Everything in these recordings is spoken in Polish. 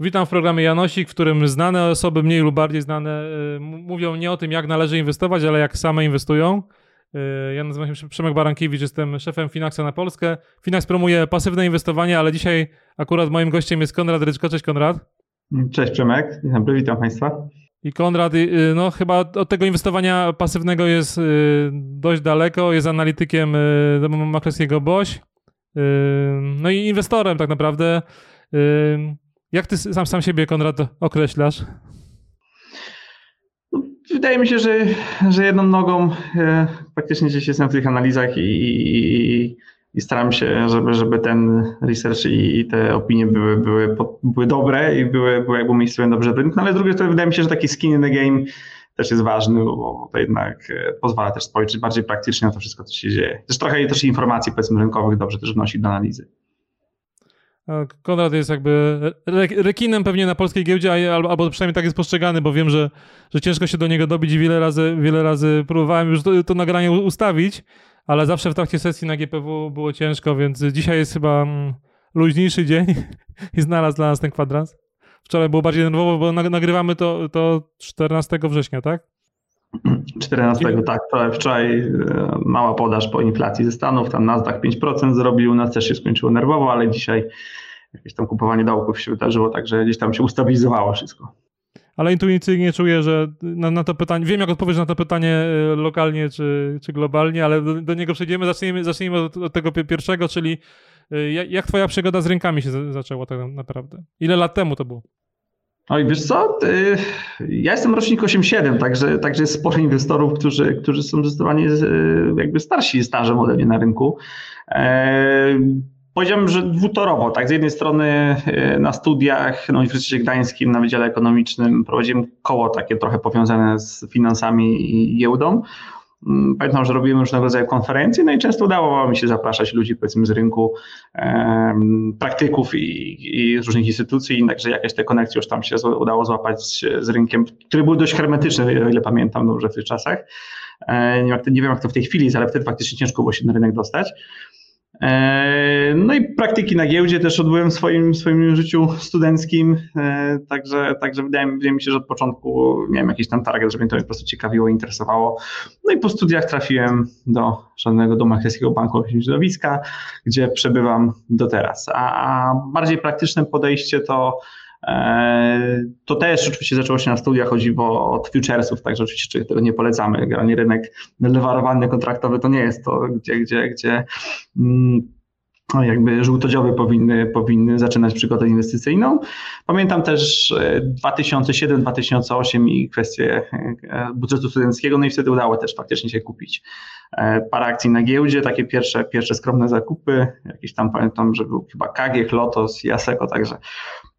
Witam w programie Janosik, w którym znane osoby, mniej lub bardziej znane, y, mówią nie o tym, jak należy inwestować, ale jak same inwestują. Y, ja nazywam się Przemek Barankiewicz, jestem szefem Finaxa na Polskę. Finax promuje pasywne inwestowanie, ale dzisiaj akurat moim gościem jest Konrad Ryczko. Cześć Konrad. Cześć Przemek, dzień dobry, witam Państwa. I Konrad, y, no chyba od tego inwestowania pasywnego jest dość daleko, jest analitykiem maklerskiego BOŚ, no i inwestorem tak naprawdę. Jak ty sam, sam siebie, Konrad, określasz? No, wydaje mi się, że, że jedną nogą e, faktycznie gdzieś jestem w tych analizach i, i, i staram się, żeby, żeby ten research i, i te opinie były, były, były dobre i były, były jakby umiejscowione dobrze w rynku, no ale z drugiej strony wydaje mi się, że taki skin in the game też jest ważny, bo to jednak e, pozwala też spojrzeć bardziej praktycznie na to wszystko, co się dzieje. Też trochę też informacji powiedzmy rynkowych dobrze też wnosi do analizy. Konrad jest jakby rekinem pewnie na polskiej giełdzie, albo przynajmniej tak jest postrzegany, bo wiem, że, że ciężko się do niego dobić i wiele razy, wiele razy próbowałem już to, to nagranie ustawić, ale zawsze w trakcie sesji na GPW było ciężko, więc dzisiaj jest chyba mm, luźniejszy dzień i znalazł dla nas ten kwadrans. Wczoraj było bardziej nerwowo, bo nagrywamy to, to 14 września, tak? 14, tak. Wczoraj, wczoraj e, mała podaż po inflacji ze Stanów, tam Nasdaq 5% zrobił, u nas też się skończyło nerwowo, ale dzisiaj jakieś tam kupowanie dołków się wydarzyło, także gdzieś tam się ustabilizowało wszystko. Ale intuicyjnie czuję, że na, na to pytanie, wiem jak odpowiesz na to pytanie e, lokalnie czy, czy globalnie, ale do, do niego przejdziemy. Zacznijmy, zacznijmy od, od tego pierwszego, czyli e, jak, jak twoja przygoda z rynkami się zaczęła tak naprawdę? Ile lat temu to było? Oj, wiesz co, ja jestem rocznik 8.7, także, także jest sporo inwestorów, którzy, którzy są zdecydowanie jakby starsi stażem ode mnie na rynku. Powiedziałbym, że dwutorowo, tak, z jednej strony e, na studiach na Uniwersytecie Gdańskim na Wydziale Ekonomicznym prowadziłem koło takie trochę powiązane z finansami i giełdą, Mm, pamiętam, że robiłem różnego rodzaju konferencje, no i często udało mi się zapraszać ludzi, powiedzmy, z rynku praktyków i, i z różnych instytucji, także jakieś te konekcje już tam się udało złapać z rynkiem, który był dość hermetyczny, o ile pamiętam dobrze w tych czasach. E, nie wiem, jak to w tej chwili jest, ale wtedy faktycznie ciężko było się na rynek dostać. E, no i praktyki na giełdzie też odbyłem w swoim, swoim życiu studenckim, e, także, także wydaje, wydaje mi się, że od początku miałem jakiś tam target, żeby mnie to po prostu ciekawiło, interesowało. No i po studiach trafiłem do żadnego domu Maklerskiego Banku Środowiska, gdzie przebywam do teraz. A, a bardziej praktyczne podejście to to też oczywiście zaczęło się na studiach, chodziło od futuresów, także oczywiście tego nie polecamy. Generalnie rynek lewarowany, kontraktowy to nie jest to, gdzie, gdzie, gdzie mm, jakby żółtodzioby powinny, powinny zaczynać przygodę inwestycyjną. Pamiętam też 2007-2008 e, i kwestię e, budżetu studenckiego, no i wtedy udało też faktycznie się kupić parę akcji na giełdzie, takie pierwsze, pierwsze skromne zakupy, jakieś tam pamiętam, że był chyba KG, Lotos i Aseko, także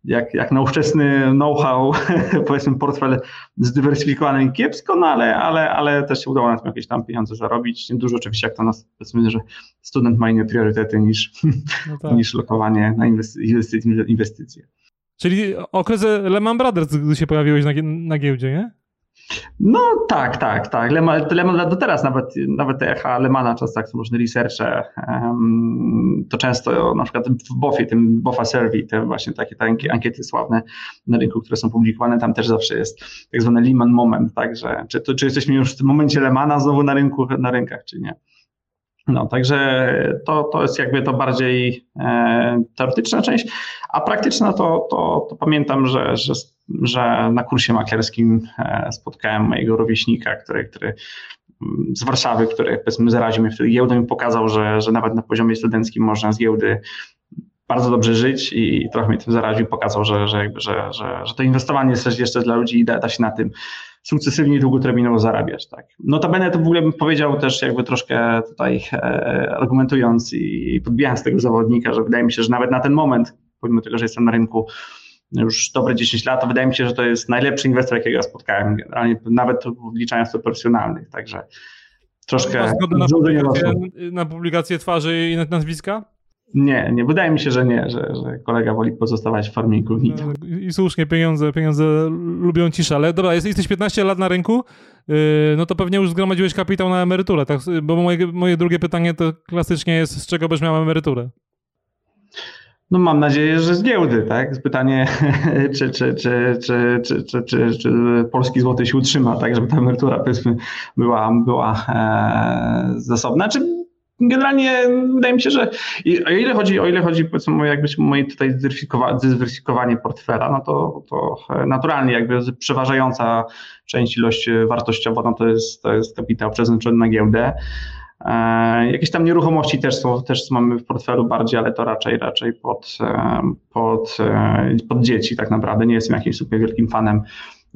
jak, jak na ówczesny know-how, powiedzmy portfel zdywersyfikowany kiepsko, no ale, ale, ale też się udało na tym jakieś tam pieniądze zarobić. Dużo oczywiście, jak to nas, powiedzmy, że student ma inne priorytety niż, no tak. niż lokowanie na inwestycje. inwestycje. Czyli okres Lehman Brothers, gdy się pojawiłeś na, na giełdzie, nie? No tak, tak, tak. Leman, Leman do teraz nawet, nawet echa Lemana, często tak są różne researche, um, to często na przykład w BOFie, tym BOFA Survey, te właśnie takie te ankiety sławne na rynku, które są publikowane, tam też zawsze jest tak zwany Lehman moment, także czy, to, czy jesteśmy już w tym momencie Lemana znowu na rynku, na rynkach, czy nie. No, także to, to jest jakby to bardziej e, teoretyczna część, a praktyczna to, to, to pamiętam, że, że, że na kursie maklerskim e, spotkałem mojego rówieśnika, który, który mm, z Warszawy, który powiedzmy zaraził mnie wtedy giełdą i pokazał, że, że nawet na poziomie studenckim można z giełdy bardzo dobrze żyć i trochę mnie tym zaraził, pokazał, że, że, jakby, że, że, że to inwestowanie jest jeszcze dla ludzi i da, da się na tym sukcesywnie długoterminowo zarabiać. Tak. Notabene to w ogóle bym powiedział też jakby troszkę tutaj e, argumentując i podbijając tego zawodnika, że wydaje mi się, że nawet na ten moment, pomimo tego, że jestem na rynku już dobre 10 lat, to wydaje mi się, że to jest najlepszy inwestor, jakiego spotkałem, generalnie nawet wliczając to profesjonalnych, także troszkę... Na publikację, na publikację twarzy i nazwiska? Nie, nie, wydaje mi się, że nie, że, że kolega woli pozostawać w incognito. No, I słusznie, pieniądze, pieniądze lubią ciszę, ale dobra, jesteś 15 lat na rynku, yy, no to pewnie już zgromadziłeś kapitał na emeryturę, tak? Bo moje, moje drugie pytanie to klasycznie jest, z czego byś miał emeryturę? No mam nadzieję, że z giełdy, tak? Pytanie, czy, czy, czy, czy, czy, czy, czy, czy polski złoty się utrzyma, tak, żeby ta emerytura powiedzmy była, była e, zasobna. Czy generalnie wydaje mi się, że o ile chodzi, o ile chodzi powiedzmy jakby moje tutaj zdywersyfikowanie portfela, no to, to naturalnie jakby przeważająca część ilość wartościowa, no to jest, to jest kapitał przeznaczony na giełdę. E, jakieś tam nieruchomości też są, też mamy w portfelu bardziej, ale to raczej raczej pod, e, pod, e, pod dzieci tak naprawdę. Nie jestem jakimś super wielkim fanem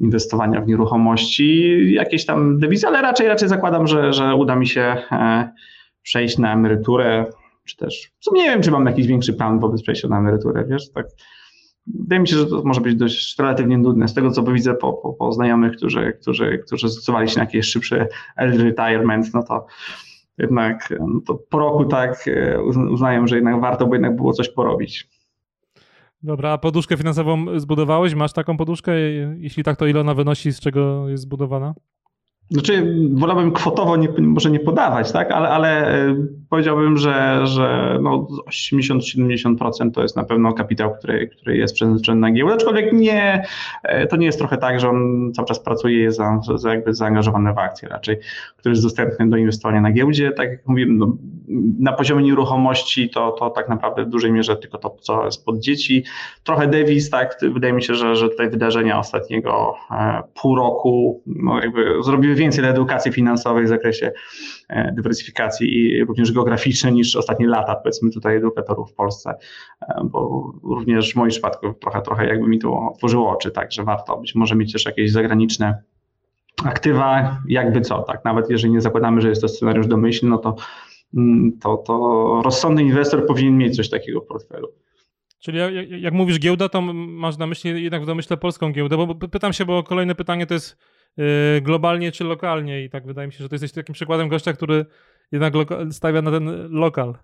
inwestowania w nieruchomości, jakieś tam dewizy, ale raczej raczej zakładam, że, że uda mi się przejść na emeryturę, czy też, nie wiem, czy mam jakiś większy plan wobec przejścia na emeryturę, wiesz, tak wydaje mi się, że to może być dość relatywnie nudne. Z tego, co widzę po, po, po znajomych, którzy, którzy, którzy zdecydowali się na jakieś szybsze early retirement, no to jednak no to po roku tak e, uznają, że jednak warto by jednak było coś porobić. Dobra, a poduszkę finansową zbudowałeś? Masz taką poduszkę? Jeśli tak, to ile ona wynosi, z czego jest zbudowana? Znaczy, wolałbym kwotowo nie, może nie podawać, tak, ale, ale e, powiedziałbym, że, że no 80-70% to jest na pewno kapitał, który, który jest przeznaczony na giełdę, aczkolwiek nie, e, to nie jest trochę tak, że on cały czas pracuje, jest za, za jakby zaangażowany w akcje raczej, który jest dostępny do inwestowania na giełdzie. Tak jak mówiłem, no, na poziomie nieruchomości to, to tak naprawdę w dużej mierze tylko to, co jest pod dzieci. Trochę dewiz, tak, wydaje mi się, że, że tutaj wydarzenia ostatniego e, pół roku no, jakby zrobiły więcej dla edukacji finansowej w zakresie e, dywersyfikacji i również geograficznej niż ostatnie lata, powiedzmy tutaj edukatorów w Polsce, e, bo również w moim przypadku trochę, trochę jakby mi to otworzyło oczy, tak, że warto być może mieć też jakieś zagraniczne aktywa, jakby co, tak, nawet jeżeli nie zakładamy, że jest to scenariusz domyślny, no to, mm, to, to rozsądny inwestor powinien mieć coś takiego w portfelu. Czyli jak, jak, mówisz giełda, to masz na myśli jednak w domyśle polską giełdę, bo pytam się, bo kolejne pytanie to jest globalnie czy lokalnie i tak wydaje mi się, że to jesteś takim przykładem gościa, który jednak stawia na ten lokal.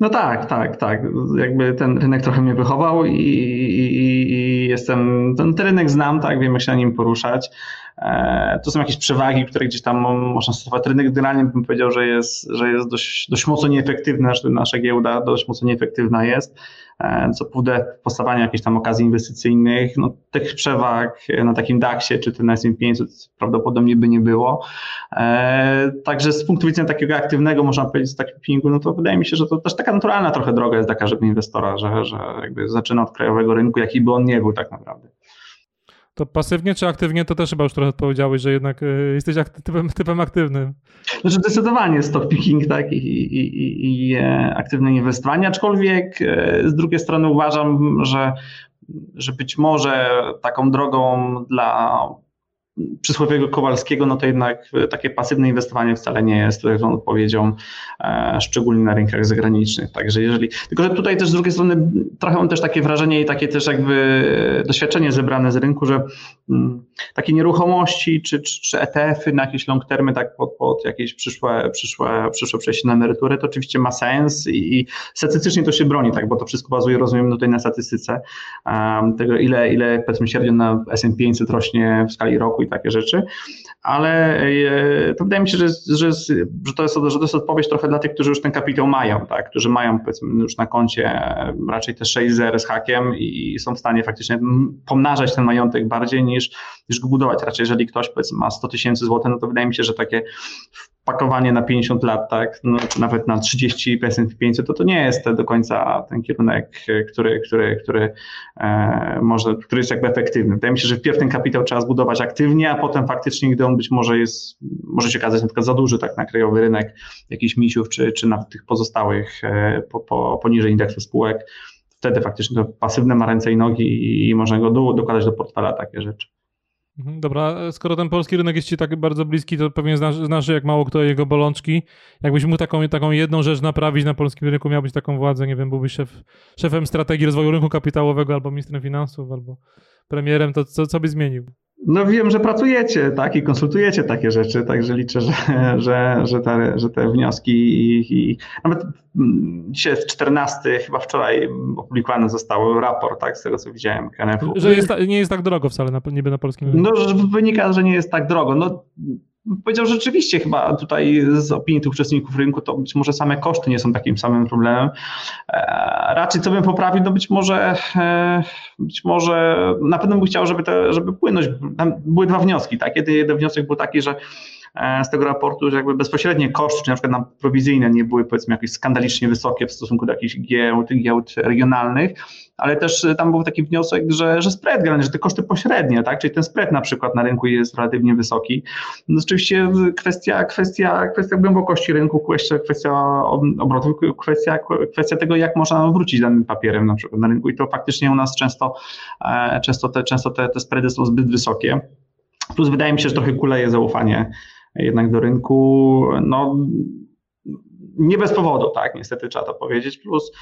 No tak, tak, tak. Jakby ten rynek trochę mnie wychował i, i, i jestem, ten, ten, rynek znam, tak, wiem jak się na nim poruszać. E, to są jakieś przewagi, które gdzieś tam można stosować. Rynek generalnie bym powiedział, że jest, że jest dość, dość mocno nieefektywny, nasza, nasza giełda dość mocno nieefektywna jest. E, co pójdę w jakichś tam okazji inwestycyjnych, no tych przewag na takim DAX-ie czy ten S&P 500 prawdopodobnie by nie było. E, także z punktu widzenia takiego aktywnego, można powiedzieć, z takiego pingu, no to wydaje mi się, że to też taka naturalna trochę droga jest dla każdego inwestora, że, że jakby zaczyna od krajowego rynku, jaki by on nie był tak naprawdę. To pasywnie czy aktywnie, to też chyba już trochę odpowiedziałeś, że jednak y, jesteś typem, typem aktywnym. Znaczy zdecydowanie stock picking tak, i, i, i, i e, aktywne inwestowanie, aczkolwiek e, z drugiej strony uważam, że, że być może taką drogą dla przysłowiowego Kowalskiego, no to jednak takie pasywne inwestowanie wcale nie jest tą odpowiedzią, e, szczególnie na rynkach zagranicznych. Także jeżeli, tylko że tutaj też z drugiej strony trochę mam też takie wrażenie i takie też jakby doświadczenie zebrane z rynku, że mm, takie nieruchomości czy, czy, czy ETF-y na jakieś long termy, tak pod, pod jakieś przyszłe, przyszłe, przyszłe przejście na emeryturę, to oczywiście ma sens i, i statystycznie to się broni, tak, bo to wszystko bazuje, rozumiem, tutaj na statystyce um, tego, ile, ile powiedzmy średnio na S&P 500 rośnie w skali roku i takie rzeczy, ale e, to wydaje mi się, że, że, że, to jest, że to jest odpowiedź trochę dla tych, którzy już ten kapitał mają, tak, którzy mają powiedzmy już na koncie raczej te 6 zer z hakiem i są w stanie faktycznie pomnażać ten majątek bardziej niż, niż go budować. Raczej jeżeli ktoś powiedzmy ma 100 tysięcy złotych, no to wydaje mi się, że takie pakowanie na 50 lat, tak, no, nawet na 30 S&P 500, to to nie jest do końca ten kierunek, który, który, który, e, może, który jest jakby efektywny. Wydaje mi się, że wpierw ten kapitał trzeba zbudować aktywnie, a potem faktycznie, gdy on być może jest, może się okazać na przykład za duży, tak, na krajowy rynek jakichś misiów, czy, czy na tych pozostałych e, po, po, poniżej indeksu spółek, wtedy faktycznie to pasywne ma ręce i nogi i, i można go do, dokładać do portfela takie rzeczy. Mhm, dobra, skoro ten polski rynek jest ci tak bardzo bliski, to pewnie znasz, znasz jak mało kto jego bolączki. Jakbyś mógł taką, taką jedną rzecz naprawić na polskim rynku, miałbyś taką władzę, nie wiem, byłbyś szef, szefem strategii rozwoju rynku kapitałowego albo ministrem finansów, albo premierem, to co, co byś zmienił? No wiem, że pracujecie, tak, i konsultujecie takie rzeczy, także liczę, że, że, że, te, że te wnioski i, i nawet mm, dzisiaj jest 14, chyba wczoraj opublikowany został raport, tak, z tego co widziałem KNF-u. Że jest, nie jest tak drogo wcale, na, niby na polskim rynku. No, wynika, że nie jest tak drogo. No, powiedział, że rzeczywiście chyba tutaj z opinii tych uczestników rynku to być może same koszty nie są takim samym problemem. E, raczej co bym poprawił, no być może e, być może na pewno bym chciał, żeby, te, żeby płynność, tam były dwa wnioski, tak? Jeden wniosek był taki, że z tego raportu, że jakby bezpośrednie koszty, czy na przykład na prowizyjne nie były powiedzmy jakieś skandalicznie wysokie w stosunku do jakichś giełd, giełd regionalnych, ale też tam był taki wniosek, że, że spread generalnie, że te koszty pośrednie, tak, czyli ten spread na przykład na rynku jest relatywnie wysoki. No oczywiście kwestia, kwestia, kwestia głębokości rynku, kwestia, kwestia obrotów, kwestia, kwestia tego, jak można wrócić danym papierem na przykład na rynku i to faktycznie u nas często, e, często te, często te, te spready są zbyt wysokie. Plus wydaje mi się, że trochę kuleje zaufanie jednak do rynku, no nie bez powodu, tak, niestety trzeba to powiedzieć, plus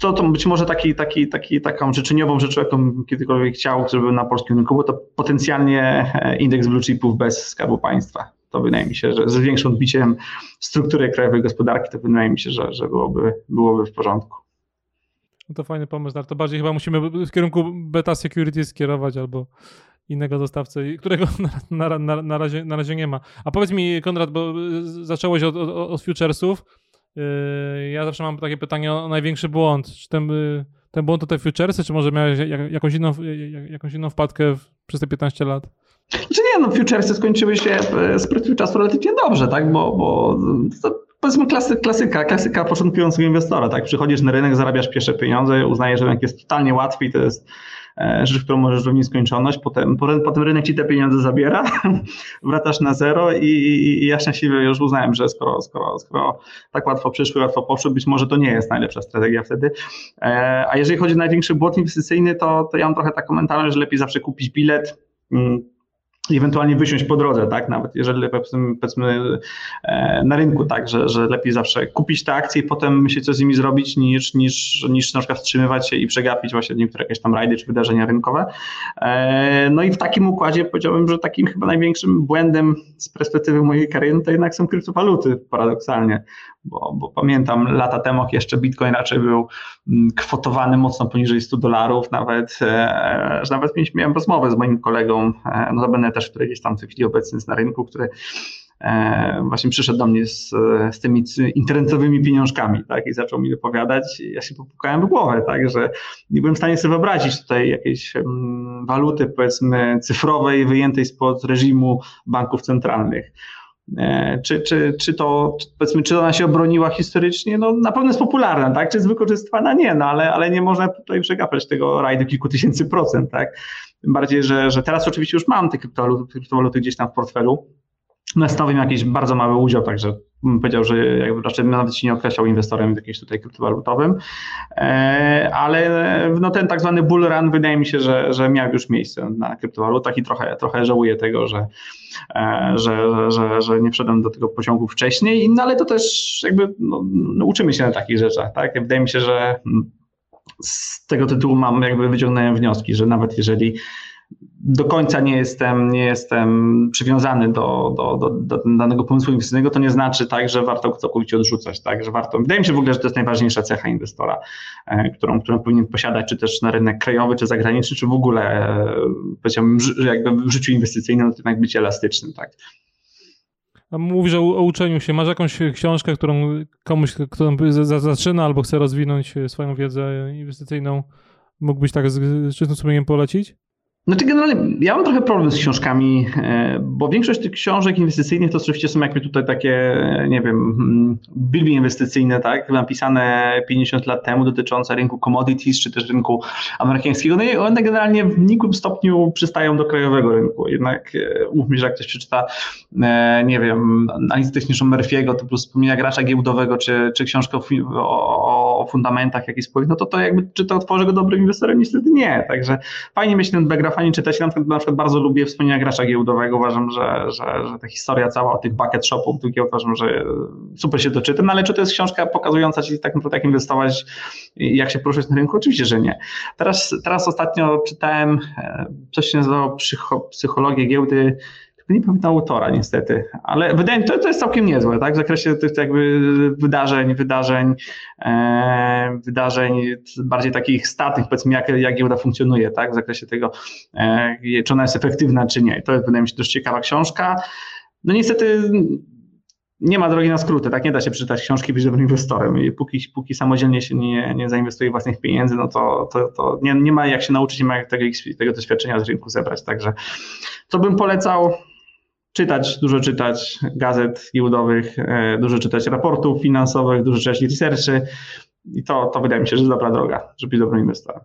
to, to być może taki, taki, taki, taką życzeniową rzeczą, jaką kiedykolwiek chciał, żeby na polskim rynku było to potencjalnie e, indeks blue chipów bez Skarbu Państwa. To wydaje mi się, że z większym odbiciem struktury krajowej gospodarki, to wydaje mi się, że, że byłoby, byłoby w porządku. No to fajny pomysł, ale to bardziej chyba musimy w kierunku beta security skierować albo innego dostawcy, którego na, na, na, na, razie, na razie nie ma. A powiedz mi, Konrad, bo zacząłeś od, od, od futuresów. Yy, ja zawsze mam takie pytanie o największy błąd. Czy ten, yy, ten błąd to te futuresy, czy może miałeś jakąś inną, jakąś inną wpadkę przez te 15 lat? Znaczy nie, no futuresy skończyły się e, z perspektywy czasu relatywnie dobrze, tak, bo, bo to powiedzmy klasy, klasyka, klasyka początkującego inwestora, tak, przychodzisz na rynek, zarabiasz pierwsze pieniądze, uznajesz, że rynek jest totalnie łatwy i to jest rzecz, którą możesz w nieskończoność, potem, potem rynek ci te pieniądze zabiera, wracasz na zero i, i, i ja szczęśliwie już uznałem, że skoro, skoro, skoro tak łatwo przyszły, łatwo poszły, być może to nie jest najlepsza strategia wtedy. E, a jeżeli chodzi o największy błąd inwestycyjny, to, to ja mam trochę taką mentalność, że lepiej zawsze kupić bilet, mm, ewentualnie wysiąść po drodze, tak? Nawet jeżeli powiedzmy, powiedzmy e, na rynku, tak, że, że lepiej zawsze kupić te akcje i potem myśleć, co z nimi zrobić, niż, niż, niż na przykład wstrzymywać się i przegapić właśnie niektóre jakieś tam rajdy czy wydarzenia rynkowe. E, no i w takim układzie powiedziałbym, że takim chyba największym błędem z perspektywy mojej kariery to jednak są kryptowaluty, paradoksalnie, bo, bo pamiętam lata temu, jeszcze Bitcoin raczej był mm, kwotowany mocno poniżej 100 dolarów, nawet, e, że nawet miałem rozmowę z moim kolegą, e, notabene też, który gdzieś tam w tej chwili obecny jest na rynku, który e, właśnie przyszedł do mnie z, z tymi internetowymi pieniążkami, tak, i zaczął mi dopowiadać, ja się popukałem w głowę, tak, że nie byłem w stanie sobie wyobrazić tutaj jakiejś um, waluty, powiedzmy, cyfrowej, wyjętej spod reżimu banków centralnych. E, czy, czy, czy to, powiedzmy, czy ona się obroniła historycznie? No na pewno jest popularna, tak? Czy jest wykorzystywana? Nie, no ale, ale nie można tutaj przegapać tego rajdu kilku tysięcy procent, tak? Tym bardziej, że, że teraz oczywiście już mam te kryptowaluty, kryptowaluty gdzieś tam w portfelu, stanowią jakiś bardzo mały udział, także bym powiedział, że jakby raczej nawet się nie określał inwestorem jakimś tutaj kryptowalutowym, e, ale no ten tak zwany bull run wydaje mi się, że, że miał już miejsce na kryptowalutach i trochę, trochę żałuję tego, że, e, że, że, że nie wszedłem do tego pociągu wcześniej, no ale to też jakby no, no, uczymy się na takich rzeczach, tak? Wydaje mi się, że z tego tytułu mam jakby wyciągnąłem wnioski, że nawet jeżeli do końca nie jestem, nie jestem przywiązany do, do, do, do danego pomysłu inwestycyjnego, to nie znaczy tak, że warto go całkowicie odrzucać, tak, że warto, wydaje mi się w ogóle, że to jest najważniejsza cecha inwestora, e, którą, którą powinien posiadać, czy też na rynek krajowy, czy zagraniczny, czy w ogóle, e, powiedziałbym, jakby w życiu inwestycyjnym, no to jednak być elastycznym, tak. Mówisz o, o uczeniu się. Masz jakąś książkę, którą komuś, kto zaczyna albo chce rozwinąć swoją wiedzę inwestycyjną, mógłbyś tak z, z czystym sumieniem polecić? Znaczy generalnie ja mam trochę problem z książkami, e, bo większość tych książek inwestycyjnych to oczywiście są jakby tutaj takie, nie wiem, mm, biblii inwestycyjne, tak, napisane 50 lat temu dotyczące rynku commodities czy też rynku amerykańskiego. No i one generalnie w nikłym stopniu przystają do krajowego rynku. Jednak e, mówmy, że jak ktoś przeczyta, e, nie wiem, analizę techniczną Murphy'ego typu wspomnienia gracza giełdowego czy, czy książkę o, o o fundamentach jakichś spółek, no to to jakby, czy to tworzy go dobrym inwestorem? Niestety nie. Także fajnie mieć ten background, fajnie czytać. Ja na przykład, na przykład bardzo lubię wspomnienia gracza giełdowego. Uważam, że, że, że ta historia cała o tych bucket shopów, tu uważam, że super się doczytam, no ale czy to jest książka pokazująca ci tak naprawdę jak inwestować jak się poruszać na rynku? Oczywiście, że nie. Teraz, teraz ostatnio czytałem e, coś się nazywało psychologię giełdy nie pamiętam autora niestety, ale wydaje mi się, to, to jest całkiem niezłe, tak, w zakresie tych jakby wydarzeń, wydarzeń, e, wydarzeń bardziej takich statych, powiedzmy, jak, jak giełda funkcjonuje, tak, w zakresie tego, e, czy ona jest efektywna, czy nie. To jest, wydaje mi się, dość ciekawa książka. No niestety nie ma drogi na skróty, tak? Nie da się przeczytać książki być dobrym inwestorem. I póki, póki samodzielnie się nie, nie zainwestuje własnych pieniędzy, no to, to, to nie, nie ma jak się nauczyć, nie ma jak tego, tego doświadczenia z rynku zebrać. Także co bym polecał? Czytać, dużo czytać gazet giełdowych, e, dużo czytać raportów finansowych, dużo czytać researchy i to, to wydaje mi się, że jest dobra droga, żeby być dobrym inwestorem.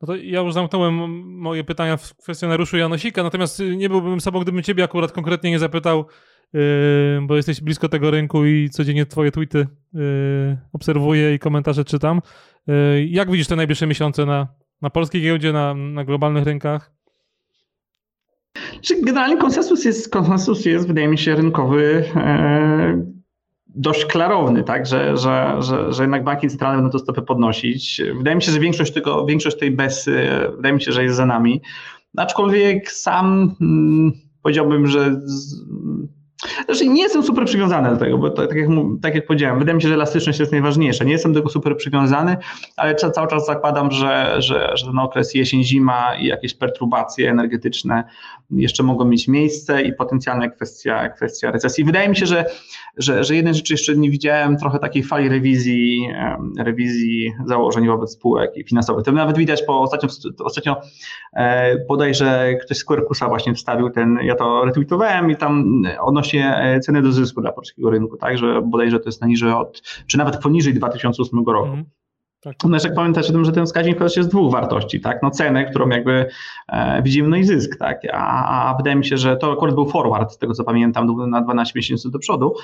No to ja już zamknąłem moje pytania w kwestionariuszu Janosika, natomiast nie byłbym sobą, gdybym ciebie akurat konkretnie nie zapytał, yy, bo jesteś blisko tego rynku i codziennie twoje tweety yy, obserwuję i komentarze czytam. Jak widzisz te najbliższe miesiące na, na polskiej giełdzie, na, na globalnych rynkach? Generalnie konsensus jest, konsensus jest, wydaje mi się, rynkowy e, dość klarowny, tak, że, że, że, że jednak banki centralne będą te stopy podnosić. Wydaje mi się, że większość, tego, większość tej besy, wydaje mi się, że jest za nami. Aczkolwiek sam hmm, powiedziałbym, że z, znaczy nie jestem super przywiązany do tego, bo to, tak, jak, tak jak powiedziałem, wydaje mi się, że elastyczność jest najważniejsza. Nie jestem do tego super przywiązany, ale cały czas zakładam, że, że, że ten okres jesień-zima i jakieś perturbacje energetyczne jeszcze mogą mieć miejsce i potencjalna kwestia, kwestia recesji. Wydaje mi się, że, że, że jednej rzeczy jeszcze nie widziałem, trochę takiej fali rewizji, rewizji założeń wobec spółek finansowych. To nawet widać po ostatnio, ostatnio e, bodajże ktoś z Quercusa właśnie wstawił ten, ja to retweetowałem i tam odnośnie e, ceny do zysku dla polskiego rynku, tak, że bodajże to jest najniżej od, czy nawet poniżej 2008 roku. Mm. Tak. Jak pamiętać o tym, że ten wskaźnik jest dwóch wartości, tak? No cenę, którą jakby e, widzimy, no i zysk, tak? A, a, wydaje mi się, że to akurat był forward, z tego co pamiętam, na 12 miesięcy do przodu,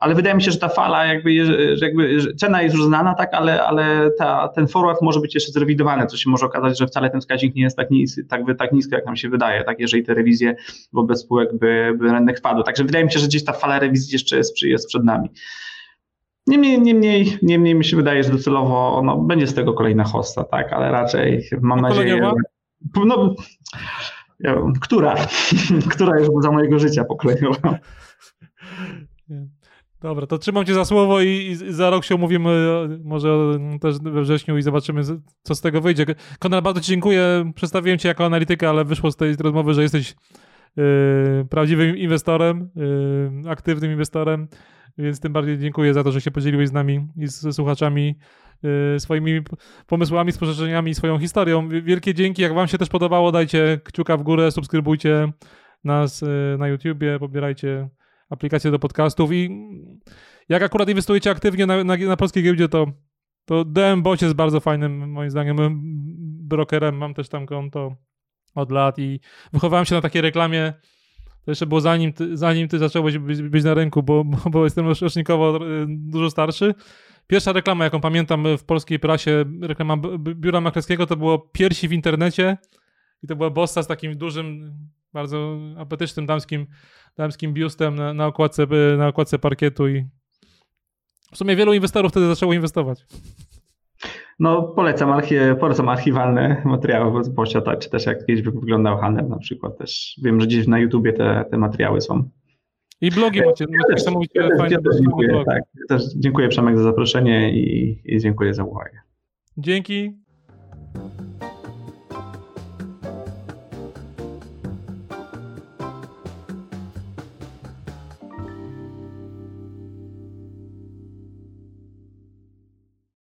ale wydaje mi się, że ta fala jakby, że jakby że cena jest już znana, tak? Ale, ale ta, ten forward może być jeszcze zrewidowany, co się może okazać, że wcale ten wskaźnik nie jest tak niski, tak, tak nisko, jak nam się wydaje, tak? Jeżeli te rewizje wobec spółek by, by rynek spadł. Także wydaje mi się, że gdzieś ta fala rewizji jeszcze jest, jest przed nami. Niemniej, niemniej, niemniej mi się wydaje, że docelowo no, będzie z tego kolejna hosta, tak, ale raczej mam nadzieję, że... No, ja, która? która już za mojego życia pokoleniowa. Dobra, to trzymam cię za słowo i, i, za rok się umówimy może też we wrześniu i zobaczymy, co z tego wyjdzie. Konrad, bardzo ci dziękuję. Przedstawiłem cię jako analityka, ale wyszło z tej rozmowy, że jesteś yy, prawdziwym inwestorem, yy, aktywnym inwestorem. Więc tym bardziej dziękuję za to, że się podzieliłeś z nami i z słuchaczami yy, swoimi pomysłami, spostrzeżeniami i swoją historią. Wielkie dzięki. Jak Wam się też podobało, dajcie kciuka w górę, subskrybujcie nas yy, na YouTubie, pobierajcie aplikacje do podcastów i jak akurat inwestujecie aktywnie na, na, na polskiej giełdzie, to, to DM Boć jest bardzo fajnym, moim zdaniem, brokerem. Mam też tam konto od lat i wychowałem się na takiej reklamie to jeszcze było zanim ty, zanim ty zacząłeś być, być na rynku, bo, bo, bo jestem rocznikowo y, dużo starszy. Pierwsza reklama, jaką pamiętam w polskiej prasie, reklama biura maklerskiego, to było piersi w internecie i to była bossa z takim dużym, bardzo apetycznym damskim, damskim biustem na, na, okładce, na okładce parkietu i w sumie wielu inwestorów wtedy zaczęło inwestować. No, polecam, archi polecam archiwalne materiały posiadać, czy też jak kiedyś wyglądał handel na przykład też. Wiem, że gdzieś na YouTubie te, te materiały są. I blogi macie, ja też, ja też, ja też dziękuję, tak, też dziękuję Przemek za zaproszenie i, i dziękuję za uwagę. Dzięki.